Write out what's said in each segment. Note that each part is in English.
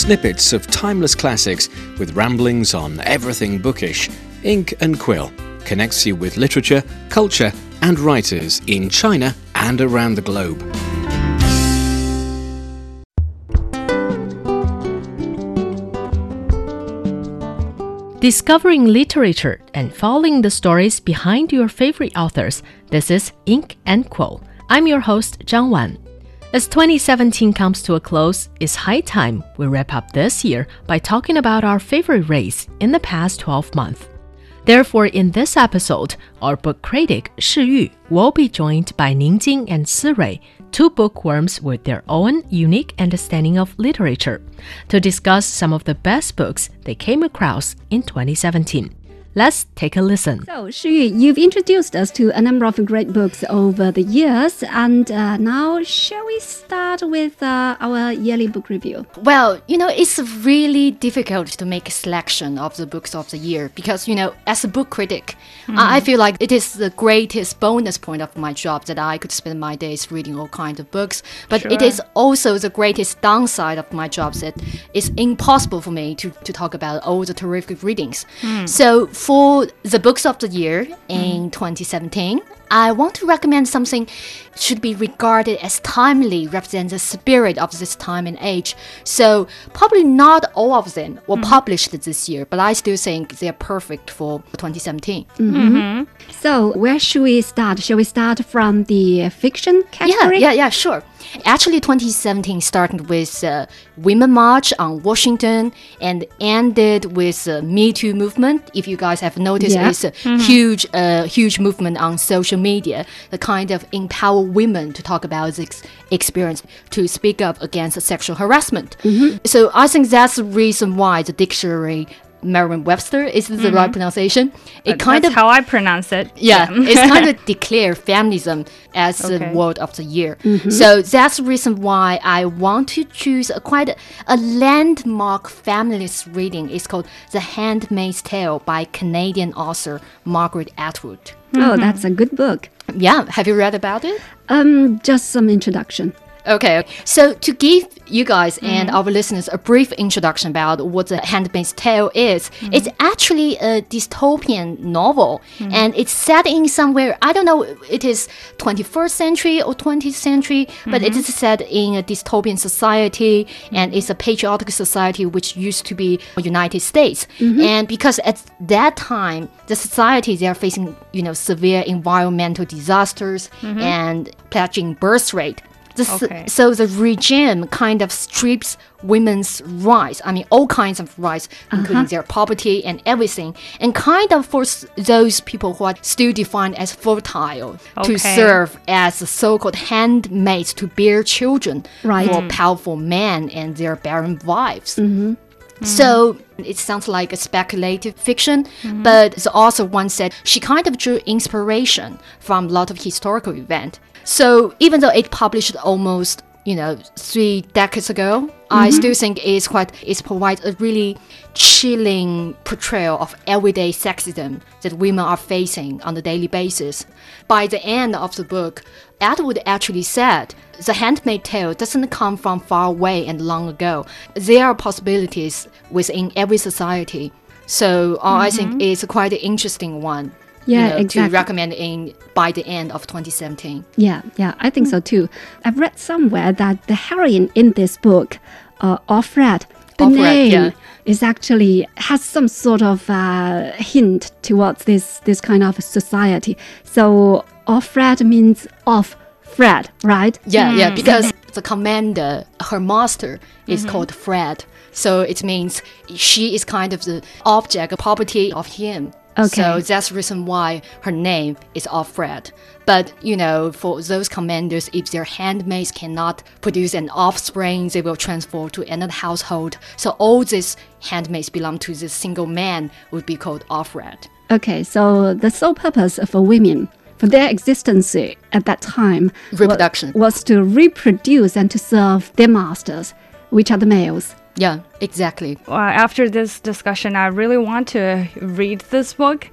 snippets of timeless classics with ramblings on everything bookish, Ink and Quill connects you with literature, culture, and writers in China and around the globe. Discovering literature and following the stories behind your favorite authors. This is Ink and Quill. I'm your host, Zhang Wan. As 2017 comes to a close, it's high time we wrap up this year by talking about our favorite race in the past 12 months. Therefore, in this episode, our book critic Shi Yu will be joined by Ning Jing and Si Rui, two bookworms with their own unique understanding of literature, to discuss some of the best books they came across in 2017. Let's take a listen. So, Shi you've introduced us to a number of great books over the years, and uh, now shall we start with uh, our yearly book review? Well, you know, it's really difficult to make a selection of the books of the year because, you know, as a book critic, mm. I feel like it is the greatest bonus point of my job that I could spend my days reading all kinds of books. But sure. it is also the greatest downside of my job that it's impossible for me to, to talk about all the terrific readings. Mm. So, for the books of the year in mm. 2017, I want to recommend something should be regarded as timely, represents the spirit of this time and age. So probably not all of them were mm -hmm. published this year, but I still think they're perfect for 2017. Mm -hmm. Mm -hmm. So where should we start? Shall we start from the fiction category? Yeah, yeah, yeah, sure. Actually, 2017 started with uh, Women March on Washington and ended with the uh, Me Too movement. If you guys have noticed, yeah. it's a mm -hmm. huge, uh, huge movement on social media, the kind of empower women to talk about this experience, to speak up against sexual harassment. Mm -hmm. So I think that's the reason why the dictionary Merriam-Webster is the mm -hmm. right pronunciation. It kind of how I pronounce it. Yeah, yeah. it's kind of declare feminism as okay. the word of the year. Mm -hmm. So that's the reason why I want to choose a quite a, a landmark feminist reading. It's called The Handmaid's Tale by Canadian author Margaret Atwood. Mm -hmm. Oh, that's a good book. Yeah, have you read about it? Um, just some introduction. Okay, so to give you guys mm -hmm. and our listeners a brief introduction about what The Handmaid's Tale is, mm -hmm. it's actually a dystopian novel, mm -hmm. and it's set in somewhere I don't know, it is 21st century or 20th century, but it mm-hmm. is set in a dystopian society, and it's a patriotic society which used to be United States, mm-hmm. and because at that time the society they are facing you know severe environmental disasters mm-hmm. and pledging birth rate Okay. So the regime kind of strips women's rights. I mean, all kinds of rights, including uh -huh. their property and everything, and kind of force those people who are still defined as fertile okay. to serve as so-called handmaids to bear children right. for mm. powerful men and their barren wives. Mm -hmm. So it sounds like a speculative fiction, mm -hmm. but the author once said she kind of drew inspiration from a lot of historical events so even though it published almost you know three decades ago, mm -hmm. I still think it's quite it provides a really chilling portrayal of everyday sexism that women are facing on a daily basis. By the end of the book, Atwood actually said the handmaid tale doesn't come from far away and long ago. There are possibilities within every society. So uh, mm -hmm. I think mm-hmm. it's quite an interesting one yeah, you know, exactly. to recommend in by the end of 2017. Yeah, yeah, I think so too. I've read somewhere that the heroine in this book, uh, Offred, the Offred, name yeah. is actually has some sort of uh, hint towards this this kind of society. So Offred means off Fred, right? Yeah, mm. yeah, because the commander, her master, is mm -hmm. called Fred. So it means she is kind of the object, property of him. Okay. So that's the reason why her name is Offred. But you know, for those commanders, if their handmaids cannot produce an offspring, they will transfer to another household. So all these handmaids belong to this single man would be called Offred. Okay, so the sole purpose of a women for their existence at that time reproduction was, was to reproduce and to serve their masters, which are the males. Yeah, exactly. Well, after this discussion, I really want to read this book,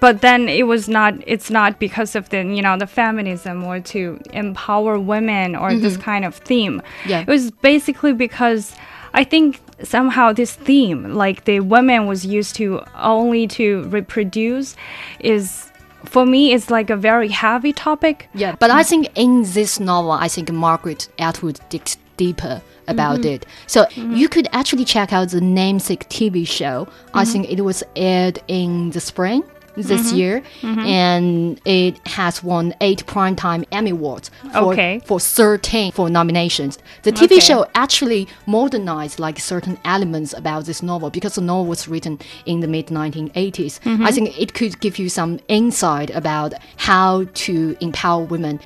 but then it was not. It's not because of the you know the feminism or to empower women or mm -hmm. this mm-hmm. kind of theme. Yeah, it was basically because I think somehow this theme, like the woman was used to only to reproduce, is for me it's like a very heavy topic. Yeah, but I think in this novel, I think Margaret Atwood digs deeper about mm-hmm. it. So mm-hmm. you could actually check out the namesake TV show. I mm-hmm. think it was aired in the spring this year, and it has won eight primetime Emmy Awards for, Okay. for 13 for nominations. The TV Okay. show actually modernized like certain elements about this novel because the novel was written in the mid 1980s. I think it could give you some insight about how to empower women.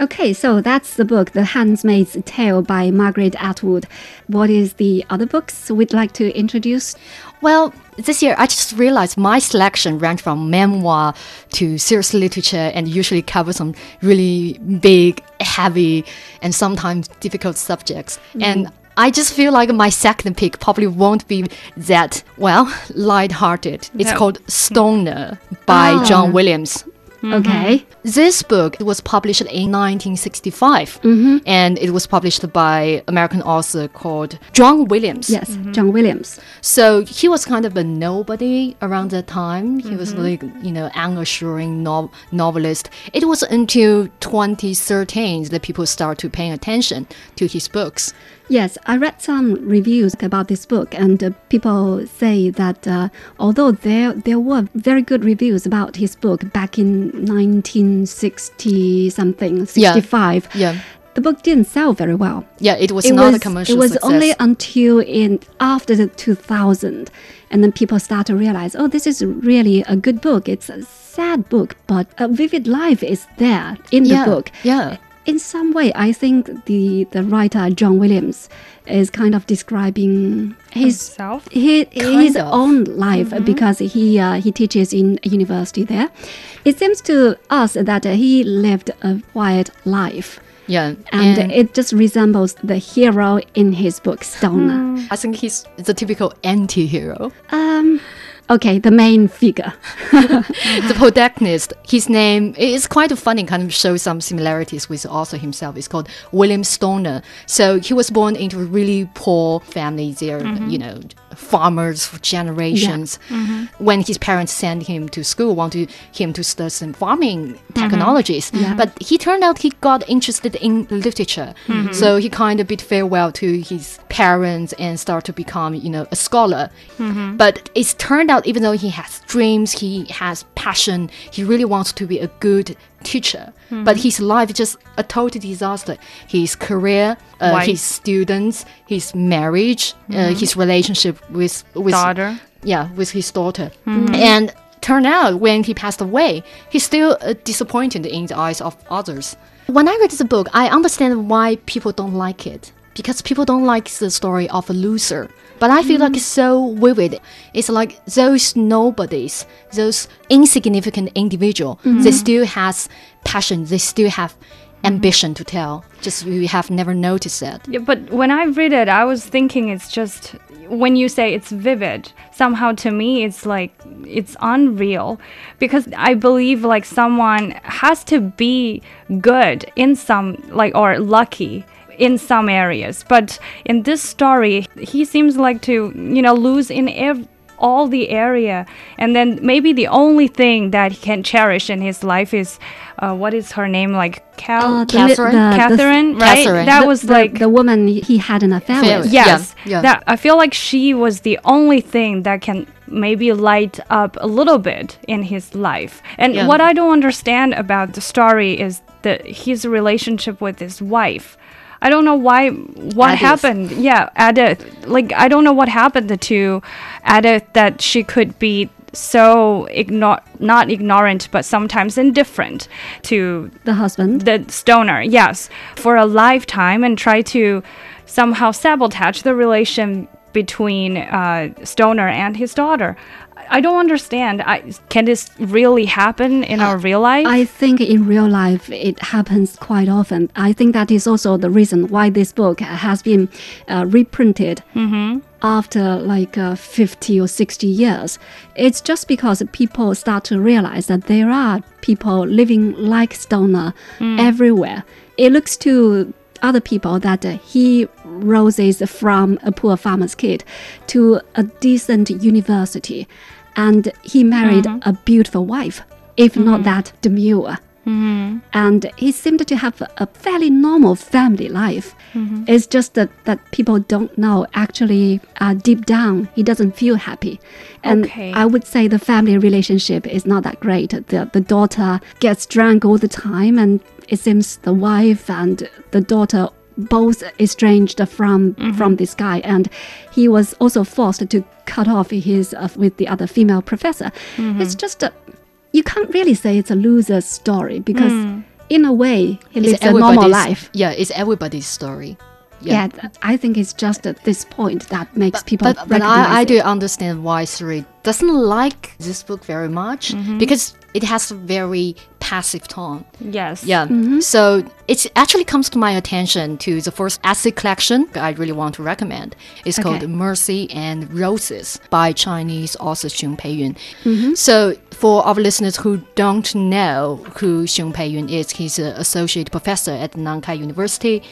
Okay, so that's the book, The Handmaid's Tale by Margaret Atwood. What is the other books we'd like to introduce? Well, this year I just realized my selection ran from memoir to serious literature and usually cover some really big, heavy, and sometimes difficult subjects. And I just feel like my second pick probably won't be that, well, light-hearted. It's No. called Stoner by Ah. John Williams. Mm-hmm. Okay. This book was published in 1965 mm-hmm. and it was published by American author called John Williams. Yes, mm-hmm. John Williams. So he was kind of a nobody around that time. He was like, you know, unassuring no- novelist. It was until 2013 that people start to paying attention to his books. Yes, I read some reviews about this book, and uh, people say that uh, although there there were very good reviews about his book back in 1960 something, Yeah. 65, Yeah. the book didn't sell very well. Yeah, it was it not was, a commercial It was success. only until in after the 2000, and then people start to realize, oh, this is really a good book. It's a sad book, but a vivid life is there in yeah. the book. Yeah. In some way, I think the the writer John Williams is kind of describing his Himself? his, his of. own life because he uh, he teaches in a university there. It seems to us that uh, he lived a quiet life. Yeah. And, it just resembles the hero in his book Stoner. I think he's the typical anti-hero. Um, okay, the main figure. the protagonist, his name is quite funny, kind of shows some similarities with the author himself. It's called William Stoner. So he was born into a really poor family. They're, mm-hmm. you know, farmers for generations. Mm-hmm. When his parents sent him to school, wanted him to study some farming mm-hmm. technologies. But he turned out he got interested in literature. Mm-hmm. So he kind of bid farewell to his parents and start to become, you know, a scholar. But it's turned out, even though he has dreams, he has passion, he really wants to be a good teacher. But his life is just a total disaster. His career, uh, his students, his marriage, uh, his relationship with with Daughter. yeah, with his daughter. And turned out when he passed away, he's still uh, disappointed in the eyes of others. When I read the book, I understand why people don't like it. Because people don't like the story of a loser. But I feel like it's so vivid. It's like those nobodies, those insignificant individual, they mm-hmm. still has passion, they still have ambition to tell. Just we have never noticed that. Yeah, but when I read it, I was thinking it's just when you say it's vivid, somehow to me it's like it's unreal because I believe like someone has to be good in some like or lucky in some areas, but in this story he seems like to you know lose in ev- all the area and then maybe the only thing that he can cherish in his life is uh, what is her name like Cal Uh, the Catherine? the- the- Catherine, right? Catherine. That the- was the- like the woman he had an affair Affair with. with. yes. Yeah, yeah. That I feel like she was the only thing that can maybe light up a little bit in his life. And Yeah. what I don't understand about the story is that his relationship with his wife. I don't know why what Edith. happened. Yeah, Edith. Like I don't know what happened to Edith that she could be so ignore not ignorant but sometimes indifferent to The husband. the stoner, yes, for a lifetime and try to somehow sabotage the relation between uh, stoner and his daughter. I don't understand. I, can this really happen in our real life? I think in real life it happens quite often. I think that is also the reason why this book has been uh, reprinted after like uh, 50 or 60 years. It's just because people start to realize that there are people living like Stoner everywhere. It looks to other people that he roses from a poor farmer's kid to a decent university, and he married mm-hmm. a beautiful wife, if not mm-hmm. that demure. Mm-hmm. And he seemed to have a fairly normal family life. It's just that, that people don't know. Actually, uh, deep down, he doesn't feel happy. And Okay. I would say the family relationship is not that great. The, the daughter gets drunk all the time, and it seems the wife and the daughter both estranged from mm-hmm. from this guy. And he was also forced to cut off his uh, with the other female professor. Mm-hmm. It's just a you can't really say it's a loser's story because mm. in a way he lives a normal life. Yeah, it's everybody's story. yeah, th- i think it's just at this point that makes people But, but I, I do understand why Suri doesn't like this book very much Mm-hmm. because it has a very passive tone. Yes. Yeah. Mm-hmm. So it actually comes to my attention to the first essay collection I really want to recommend. It's called Mercy and Roses by Chinese author Xiong Peiyun. Mm-hmm. So for our listeners who don't know who Xiong Peiyun is, he's an associate professor at Nankai University,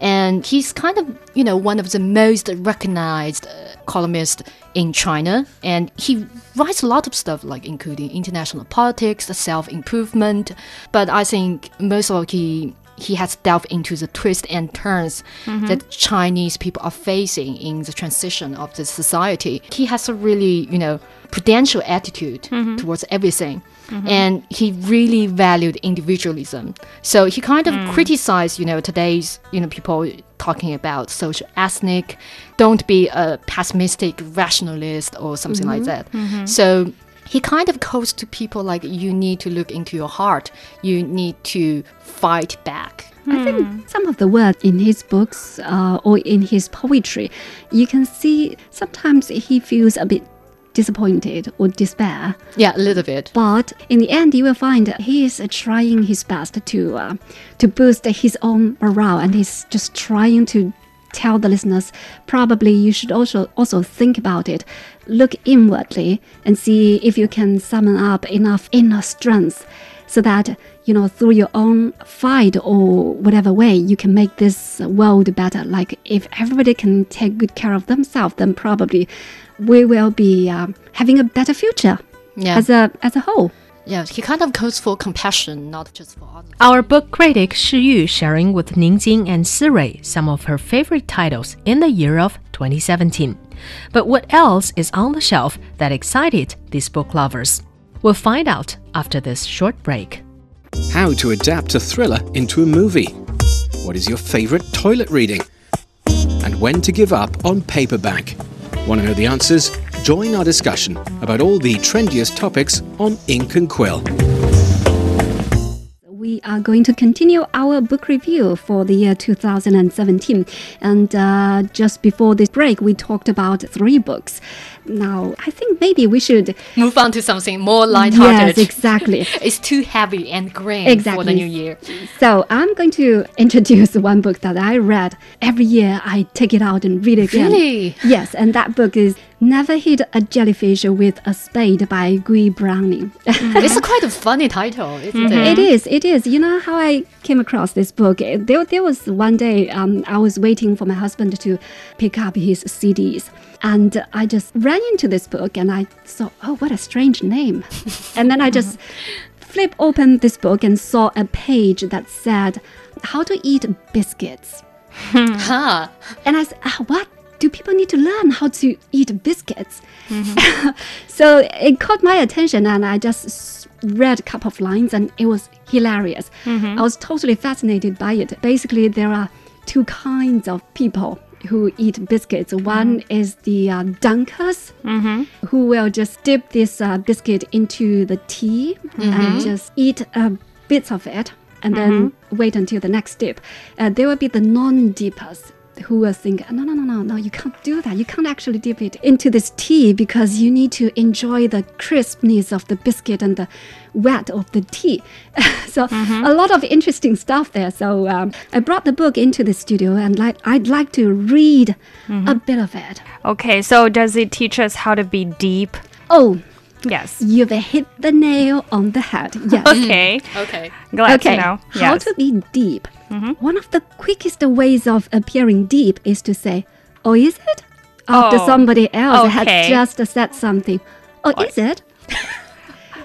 and he's kind of you know one of the most recognized uh, columnists in China, and he writes a lot of stuff like including international politics, self improvement. But I think most of all he he has delved into the twists and turns mm-hmm. that Chinese people are facing in the transition of the society. He has a really, you know, prudential attitude mm-hmm. towards everything. Mm-hmm. And he really valued individualism. So he kind of mm. criticized, you know, today's, you know, people talking about social ethnic, don't be a pessimistic rationalist or something like mm-hmm. that. Mm-hmm. So he kind of calls to people like you need to look into your heart. You need to fight back. I think hmm. some of the words in his books uh, or in his poetry, you can see sometimes he feels a bit disappointed or despair. yeah a little bit But in the end, you will find he is trying his best to uh, to boost his own morale, and he's just trying to tell the listeners probably you should also also think about it, look inwardly, and see if you can summon up enough inner strength, so that you know through your own fight or whatever way you can make this world better. Like if everybody can take good care of themselves, then probably we will be um, having a better future yeah as a as a whole. yeah he kind of calls for compassion not just for others Our book critic Shi Yu sharing with Ningjing and Sirui some of her favorite titles in the year of 2017. But what else is on the shelf that excited these book lovers? We'll find out after this short break. How to adapt a thriller into a movie. What is your favourite toilet reading? And when to give up on paperback. Want to know the answers? Join our discussion about all the trendiest topics on Ink and Quill. We are going to continue our book review for the year 2017. And uh, just before this break, we talked about three books. Now, I think maybe we should. move on to something more lighthearted Yes, exactly. it's too heavy and grim for the new year So, I'm going to introduce one book that I read. Every year, I take it out and read it again. Really? Yes, and that book is Never Hit a Jellyfish with a Spade by Guy Browning. it's quite a funny title isn't it It is. It is. You know how I came across this book? There, there was one day um, I was waiting for my husband to pick up his CDs. And I just ran into this book and I thought, oh, what a strange name. and then I just flipped open this book and saw a page that said, how to eat biscuits. Hmm. huh And I said, ah, what? Do people need to learn how to eat biscuits? Mm-hmm. so it caught my attention, and I just read a couple of lines, and it was hilarious. Mm-hmm. I was totally fascinated by it. Basically, there are two kinds of people who eat biscuits. One is the uh, dunkers, who will just dip this uh, biscuit into the tea and just eat uh, bits of it and then wait until the next dip. Uh, there will be the non-dippers who will think, no, no, no, no, no, you can't do that. You can't actually dip it into this tea because you need to enjoy the crispness of the biscuit and the wet of the tea. so a lot of interesting stuff there. So um, I brought the book into the studio and like I'd like to read a bit of it. Okay, so does it teach us how to be deep? Oh, Yes. you've hit the nail on the head. Yes. Okay. okay Glad okay. to know. How Yes. to be deep. Mm-hmm. one of the quickest ways of appearing deep is to say, "Oh, is it?" After Oh, somebody else okay. had just said something. Oh, is it?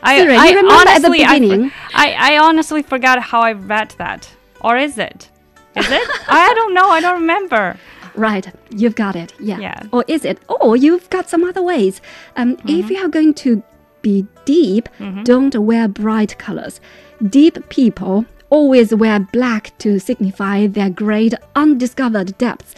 I, Sarah, I remember at the honestly, I, beginning? I, I honestly forgot how I read that. Or is it? Is it? I don't know. I don't remember. Right, you've got it. Yeah. Yeah. Or is it? Or you've got some other ways. Um, If mm-hmm. you are going to be deep, mm-hmm. don't wear bright colors. Deep people always wear black to signify their great undiscovered depths.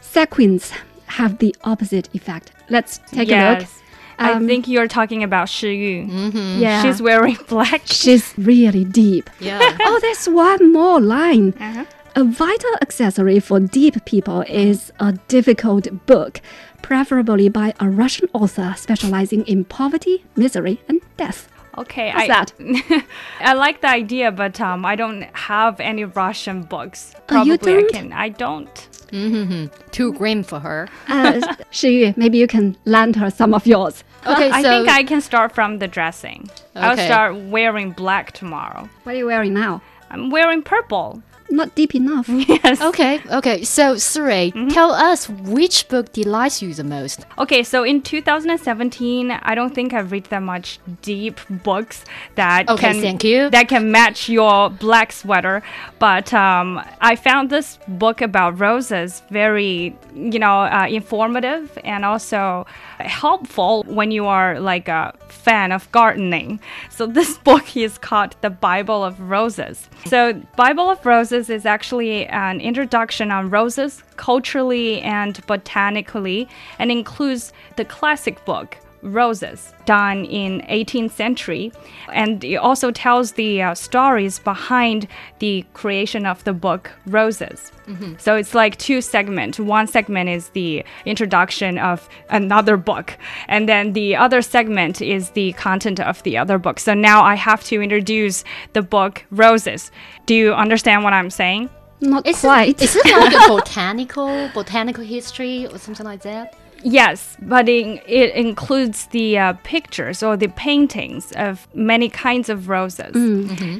Sequins have the opposite effect. Let's take a look. yes. I Um, think you're talking about Shi Yu. Yeah. She's wearing black. She's really deep. Yeah. oh, there's one more line. Uh-huh. A vital accessory for deep people is a difficult book, preferably by a Russian author specializing in poverty, misery, and death. Okay, What's I, that? I like the idea, but um, I don't have any Russian books. Oh, you Probably I don't? can. I don't. Too grim for her. Uh, Shi Yu, maybe you can lend her some of yours. Okay, I so think I can start from the dressing. I'll start wearing black tomorrow. What are you wearing now? I'm wearing purple. Not deep enough. Yes. okay, okay. So Suri, tell us which book delights you the most. Okay, so in 2017, I don't think I've read that much deep books that Okay, can thank you. that can match your black sweater. But um, I found this book about roses very, you know, uh, informative and also helpful when you are like a fan of gardening. So this book is called The Bible of Roses. So Bible of Roses is actually an introduction on roses culturally and botanically and includes the classic book Roses, done in 18th century, and it also tells the uh, stories behind the creation of the book Roses. So it's like two segments. One segment is the introduction of another book, and then the other segment is the content of the other book. So now I have to introduce the book Roses. Do you understand what I'm saying? Not Is quite. it, is it like a botanical botanical history or something like that? Yes, but in, it includes the uh, pictures or the paintings of many kinds of roses.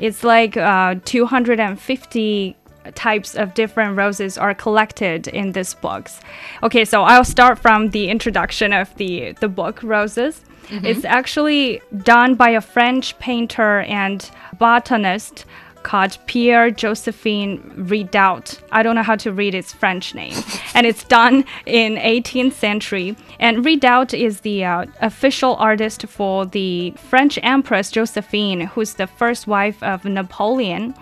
It's like uh, 250 types of different roses are collected in this books. Okay, so I'll start from the introduction of the, the book, Roses. It's actually done by a French painter and botanist called Pierre Josephine Redouté. I don't know how to read its French name. and it's done in 18th century. And Redouté is the uh, official artist for the French Empress Josephine, who's the first wife of Napoleon.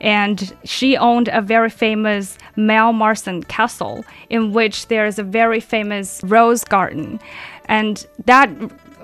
And she owned a very famous Malmaison castle in which there's a very famous rose garden. And that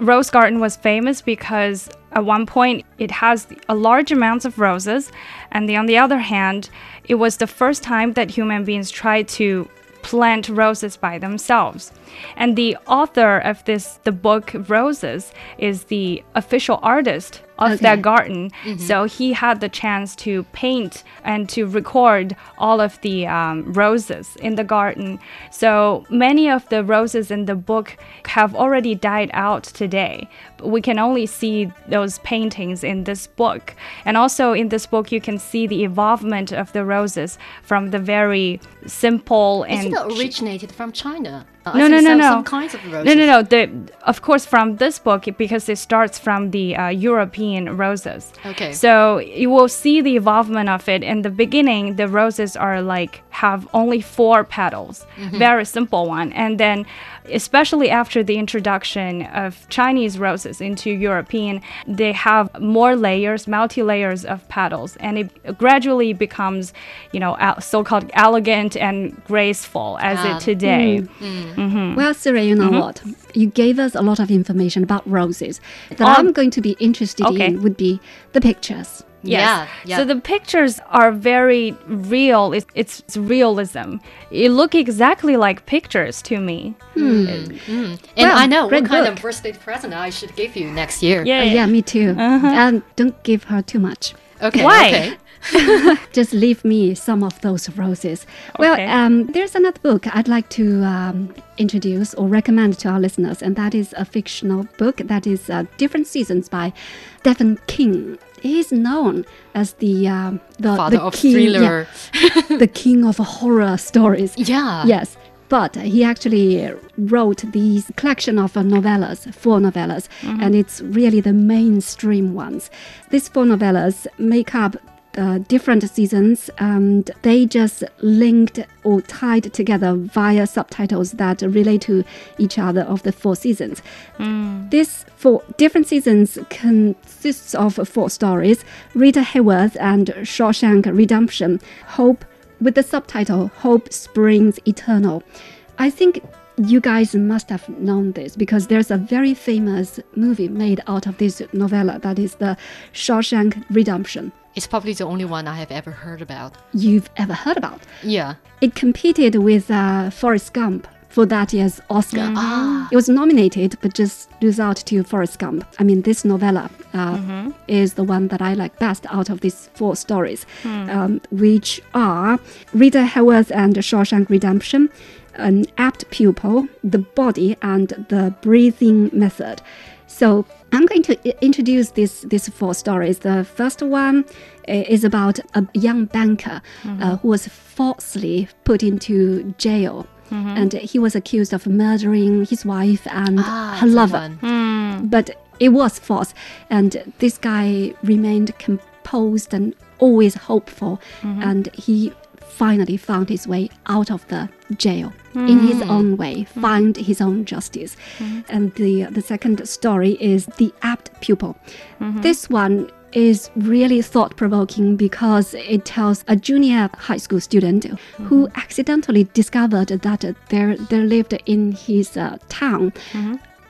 rose garden was famous because at one point it has a large amounts of roses and the, on the other hand it was the first time that human beings tried to plant roses by themselves. And the author of this the book roses is the official artist of Okay. that garden. So he had the chance to paint and to record all of the um, roses in the garden. So many of the roses in the book have already died out today. We can only see those paintings in this book. And also in this book you can see the evolvement of the roses from the very simple Is it originated from China? I no, no, no, no. Some kinds of roses. No, no, no. The, of course, from this book, because it starts from the uh, European roses. Okay. So you will see the evolvement of it. In the beginning, the roses are like have only four petals, Mm-hmm. very simple one, and then. Especially after the introduction of Chinese roses into European, they have more layers, multi layers of petals, and it gradually becomes, you know, so-called elegant and graceful as Ah. it today. Well, Siri, you know Mm-hmm. what? You gave us a lot of information about roses. That Um, I'm going to be interested okay. in would be the pictures. Yeah, yeah. So the pictures are very real. It's, it's realism. It look exactly like pictures to me. and Well, I know what kind book. of birthday present I should give you next year. Yeah. Uh, yeah, me too. Uh-huh. And don't give her too much. Okay. Why? Okay. Just leave me some of those roses. Well, Okay. um, there's another book I'd like to um, introduce or recommend to our listeners, and that is a fictional book that is uh, Different Seasons by Stephen King. He's known as the um, the, Father the of king, thriller. yeah, the king of horror stories. Yeah. Yes. But he actually wrote these collection of uh, novellas, four novellas, and it's really the mainstream ones. These four novellas make up uh, different seasons, and they just linked or tied together via subtitles that relate to each other of the four seasons. This four different seasons consists of four stories: Rita Hayworth and Shawshank Redemption, Hope, with the subtitle Hope Springs Eternal. I think you guys must have known this because there's a very famous movie made out of this novella that is the Shawshank Redemption. It's probably the only one I have ever heard about. You've ever heard about? Yeah. It competed with uh, Forrest Gump for that year's Oscar. Ah. It was nominated, but just lose out to Forrest Gump. I mean, this novella uh, is the one that I like best out of these four stories, um, which are Rita Hayworth and Shawshank Redemption, an apt pupil, the body, and the breathing method. So I'm going to introduce these these four stories. The first one uh, is about a young banker uh, who was falsely put into jail. And he was accused of murdering his wife and Ah, her lover one. but it was false. And this guy remained composed and always hopeful. And he finally found his way out of the jail in his hmm. own way, hmm. find his own justice. Hmm. And the the second story is the apt pupil. This one is really thought provoking because it tells a junior high school student who accidentally discovered that there there lived in his uh, town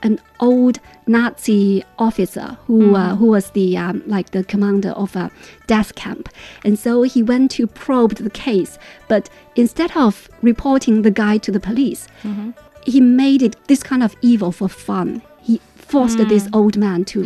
an old Nazi officer who uh, who was the um, like the commander of a death camp, and so he went to probe the case. But instead of reporting the guy to the police, he made it this kind of evil for fun. He forced this old man to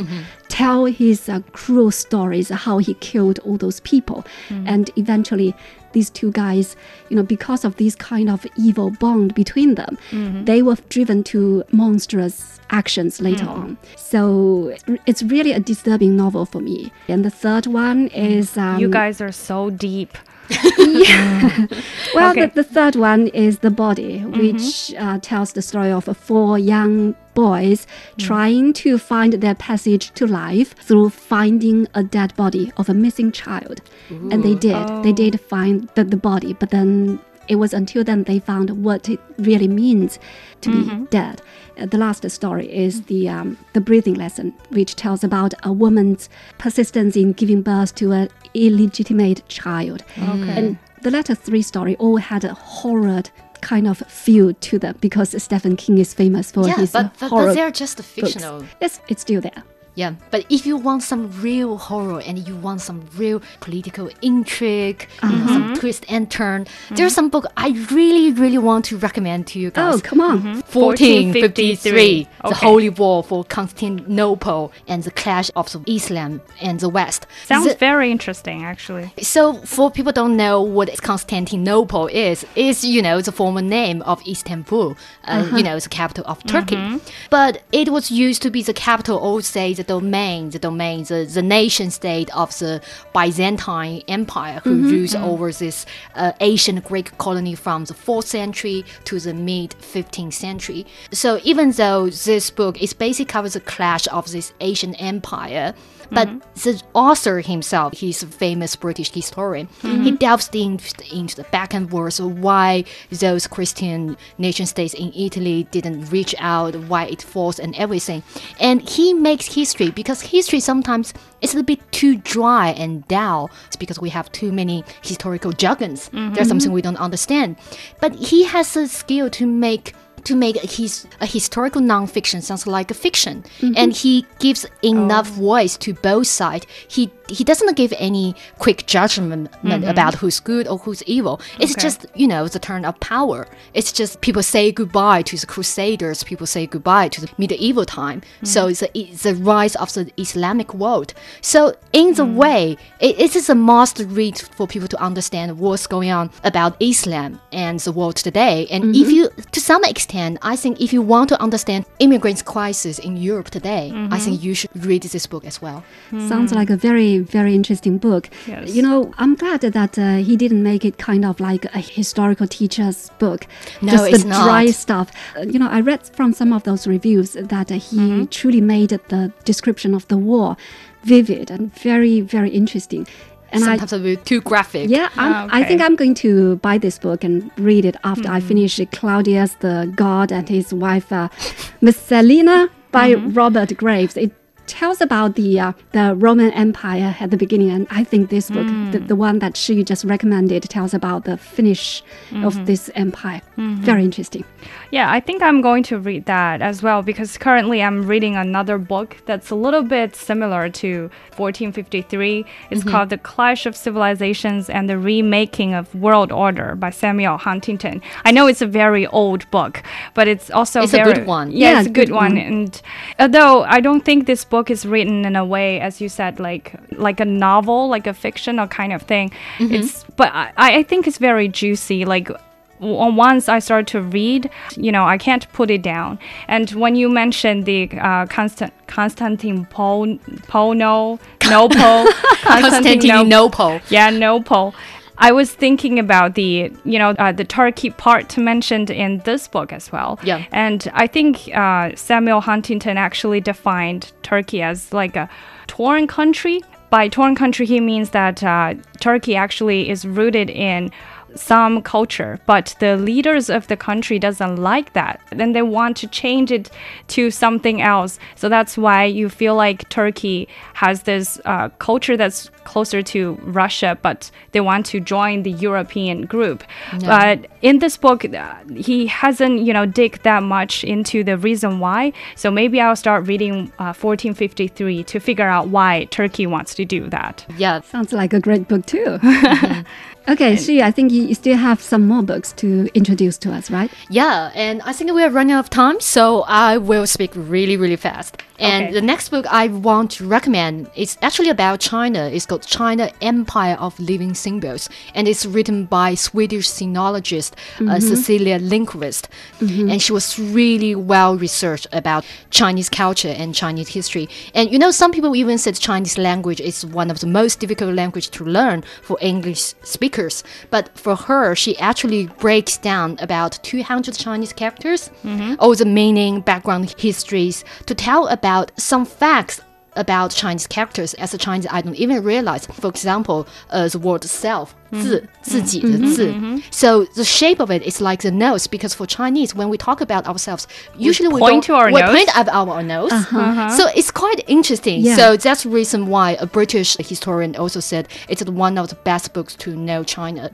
tell his uh, cruel stories how he killed all those people, and eventually these two guys, you know, because of this kind of evil bond between them, they were driven to monstrous actions later on. So it's really a disturbing novel for me. And the third one is um, you guys are so deep. yeah. well, Okay. the, the third one is The Body, which uh, tells the story of four young boys trying to find their passage to life through finding a dead body of a missing child. And they did. They did find the, the body, but then it was until then they found what it really means to be dead. Uh, the last story is the um, the breathing lesson, which tells about a woman's persistence in giving birth to an illegitimate child. Okay. And the latter three story all had a horror kind of feel to them because Stephen King is famous for Yeah, his but, but, horror but they're just books. fictional. It's, it's still there. Yeah, but if you want some real horror and you want some real political intrigue, you know, Uh-huh. some mm-hmm. twist and turn, mm-hmm. there's some book I really, really want to recommend to you oh, guys. Oh, come on. Mm-hmm. 1453, the Holy War for Constantinople and the clash of the Islam and the West. Sounds The- very interesting, actually. so, for people don't know what Constantinople is, is you know the former name of Istanbul, uh, you uh-huh. know, the capital of Turkey. But it was used to be the capital, or say the domain, the domain, the, the nation state of the Byzantine Empire, who rules over this uh, ancient Greek colony from the fourth century to the mid 15th century. So, even though this book is basically covers the clash of this ancient empire. But mm-hmm. the author himself, he's a famous British historian, he mm-hmm. delves in, into the back and forth of why those Christian nation states in Italy didn't reach out, why it falls and everything. And he makes history because history sometimes is a bit too dry and dull. It's because we have too many historical jargons. There's mm-hmm. something we don't understand. But he has a skill to make to make his a historical nonfiction sounds like a fiction, mm-hmm. and he gives enough oh. voice to both sides. He he doesn't give any quick judgment mm-hmm. about who's good or who's evil. It's Okay. just you know the turn of power. It's just people say goodbye to the Crusaders. People say goodbye to the medieval time. So mm-hmm. it's, a, it's the rise of the Islamic world. So in the mm. way, it, it is a must read for people to understand what's going on about Islam and the world today. And if you, to some extent, I think if you want to understand immigrants' crisis in Europe today, I think you should read this book as well. Sounds like a very, very interesting book. Yes. You know, I'm glad that uh, he didn't make it kind of like a historical teacher's book. No, just it's the dry stuff. Uh, you know, I read from some of those reviews that uh, he Mm-hmm. truly made the description of the war vivid and very, very interesting. And I, Sometimes a bit too graphic. yeah, I'm, Ah, I think. I'm going to buy this book and read it after I finish Claudius the God and his wife, uh, Messalina by Robert Graves. It tells about the uh, the Roman Empire at the beginning, and I think this book, the, mm. the one that she just recommended, tells about the finish of mm-hmm. this empire. Mm-hmm. Very interesting. Yeah, I think I'm going to read that as well because currently I'm reading another book that's a little bit similar to 1453. It's mm-hmm. called The Clash of Civilizations and the Remaking of World Order by Samuel Huntington. I know it's a very old book, but it's also It's a good one. Yeah, Yeah, it's a good, good one. one. And although I don't think this book is written in a way, as you said, like like a novel, like a fictional kind of thing, it's but I, I think it's very juicy. Like once I start to read, you know, I can't put it down. And when you mentioned the uh, Constant Constantine Pol Pono Nopo Constantinople. yeah, Nople. I was thinking about the, you know, uh, the Turkey part mentioned in this book as well. Yeah. And I think uh, Samuel Huntington actually defined Turkey as like a torn country. By torn country, he means that uh, Turkey actually is rooted in some culture, but the leaders of the country doesn't like that. Then they want to change it to something else. So that's why you feel like Turkey has this uh, culture that's closer to Russia, but they want to join the European group. But in this book, uh, he hasn't, you know, dig that much into the reason why. So maybe I'll start reading uh, 1453 to figure out why Turkey wants to do that. Yeah. Sounds like a great book too. okay, Shi, I think you still have some more books to introduce to us, right? Yeah, and I think we are running out of time, so I will speak really, really fast. And Okay. the next book I want to recommend is actually about China. It's called China Empire of Living Symbols, and it's written by Swedish sinologist uh, Cecilia Lindqvist. And she was really well researched about Chinese culture and Chinese history. And you know, some people even said Chinese language is one of the most difficult language to learn for English speakers. But for her, she actually breaks down about 200 Chinese characters, all the meaning, background, histories, to tell about some facts about Chinese characters as a Chinese I don't even realize. For example, uh, the word self. 自自己的自 So the shape of it is like the nose because for Chinese, when we talk about ourselves, usually we, point don't- to our we nose. point at our nose. So it's quite interesting. Yeah. So that's the reason why a British historian also said it's one of the best books to know China.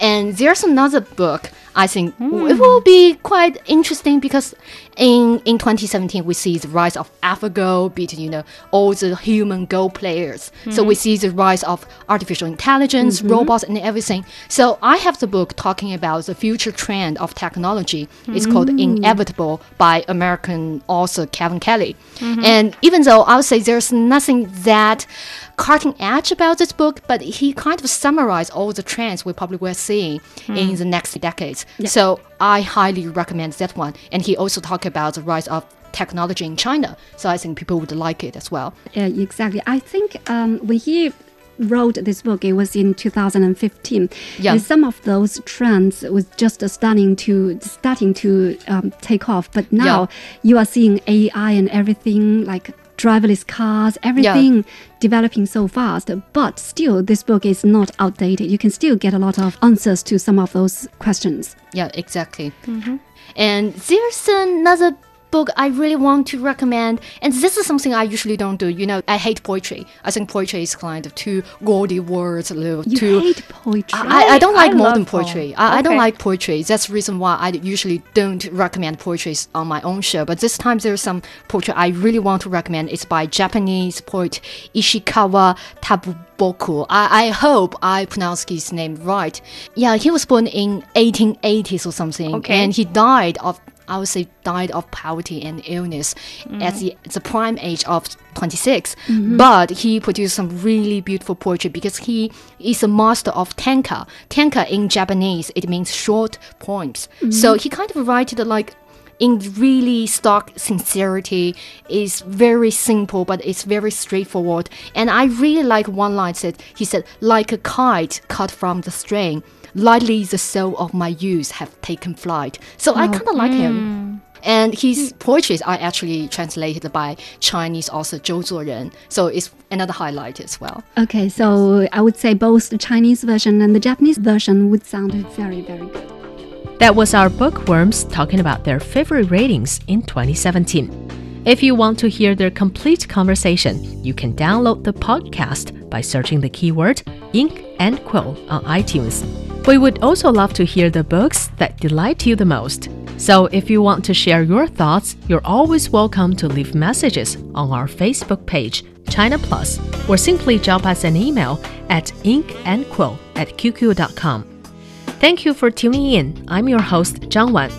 And there's another book I think it will be quite interesting because in in 2017 we see the rise of AlphaGo beating you know all the human Go players. So we see the rise of artificial intelligence, robots, and everything. So I have the book talking about the future trend of technology. It's called mm. Inevitable by American author Kevin Kelly. Mm-hmm. And even though I would say there's nothing that cutting edge about this book, but he kind of summarized all the trends we probably will see hmm. in the next decades. So I highly recommend that one. And he also talked about the rise of technology in China. So I think people would like it as well. Yeah, exactly. I think um, when he wrote this book, it was in 2015. Yeah. And some of those trends was just starting to starting to um, take off. But now you are seeing AI and everything like driverless cars, everything developing so fast. But still, this book is not outdated. You can still get a lot of answers to some of those questions. Yeah, exactly. And there's another book I really want to recommend, and this is something I usually don't do. You know, I hate poetry. I think poetry is kind of too gaudy words, a little You too. hate poetry. I, I don't I like modern poetry. I, I don't like poetry. That's the reason why I usually don't recommend poetry on my own show. But this time there's some poetry I really want to recommend. It's by Japanese poet Ishikawa Takuboku. I, I hope I pronounced his name right. Yeah, he was born in 1880s or something, Okay. and he died of I would say died of poverty and illness at the, the prime age of 26. Mm-hmm. But he produced some really beautiful poetry because he is a master of tanka. Tanka in Japanese, it means short poems. Mm-hmm. So he kind of wrote it like in really stark sincerity is very simple but it's very straightforward and i really like one line said he said like a kite cut from the string lightly the soul of my youth have taken flight so i oh, kind of like him mm. and his mm. poetries are actually translated by Chinese author Zhou Zuoren, so it's another highlight as well. Okay, so I would say both the Chinese version and the Japanese version would sound very, very good. That was our bookworms talking about their favorite ratings in 2017. If you want to hear their complete conversation, you can download the podcast by searching the keyword ink and quill on iTunes. We would also love to hear the books that delight you the most. So if you want to share your thoughts, you're always welcome to leave messages on our Facebook page, China Plus, or simply drop us an email at inkandquill at qq.com. Thank you for tuning in. I'm your host, Zhang Wan.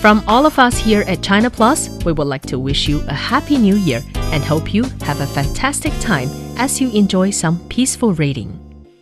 From all of us here at China Plus, we would like to wish you a happy new year and hope you have a fantastic time as you enjoy some peaceful reading.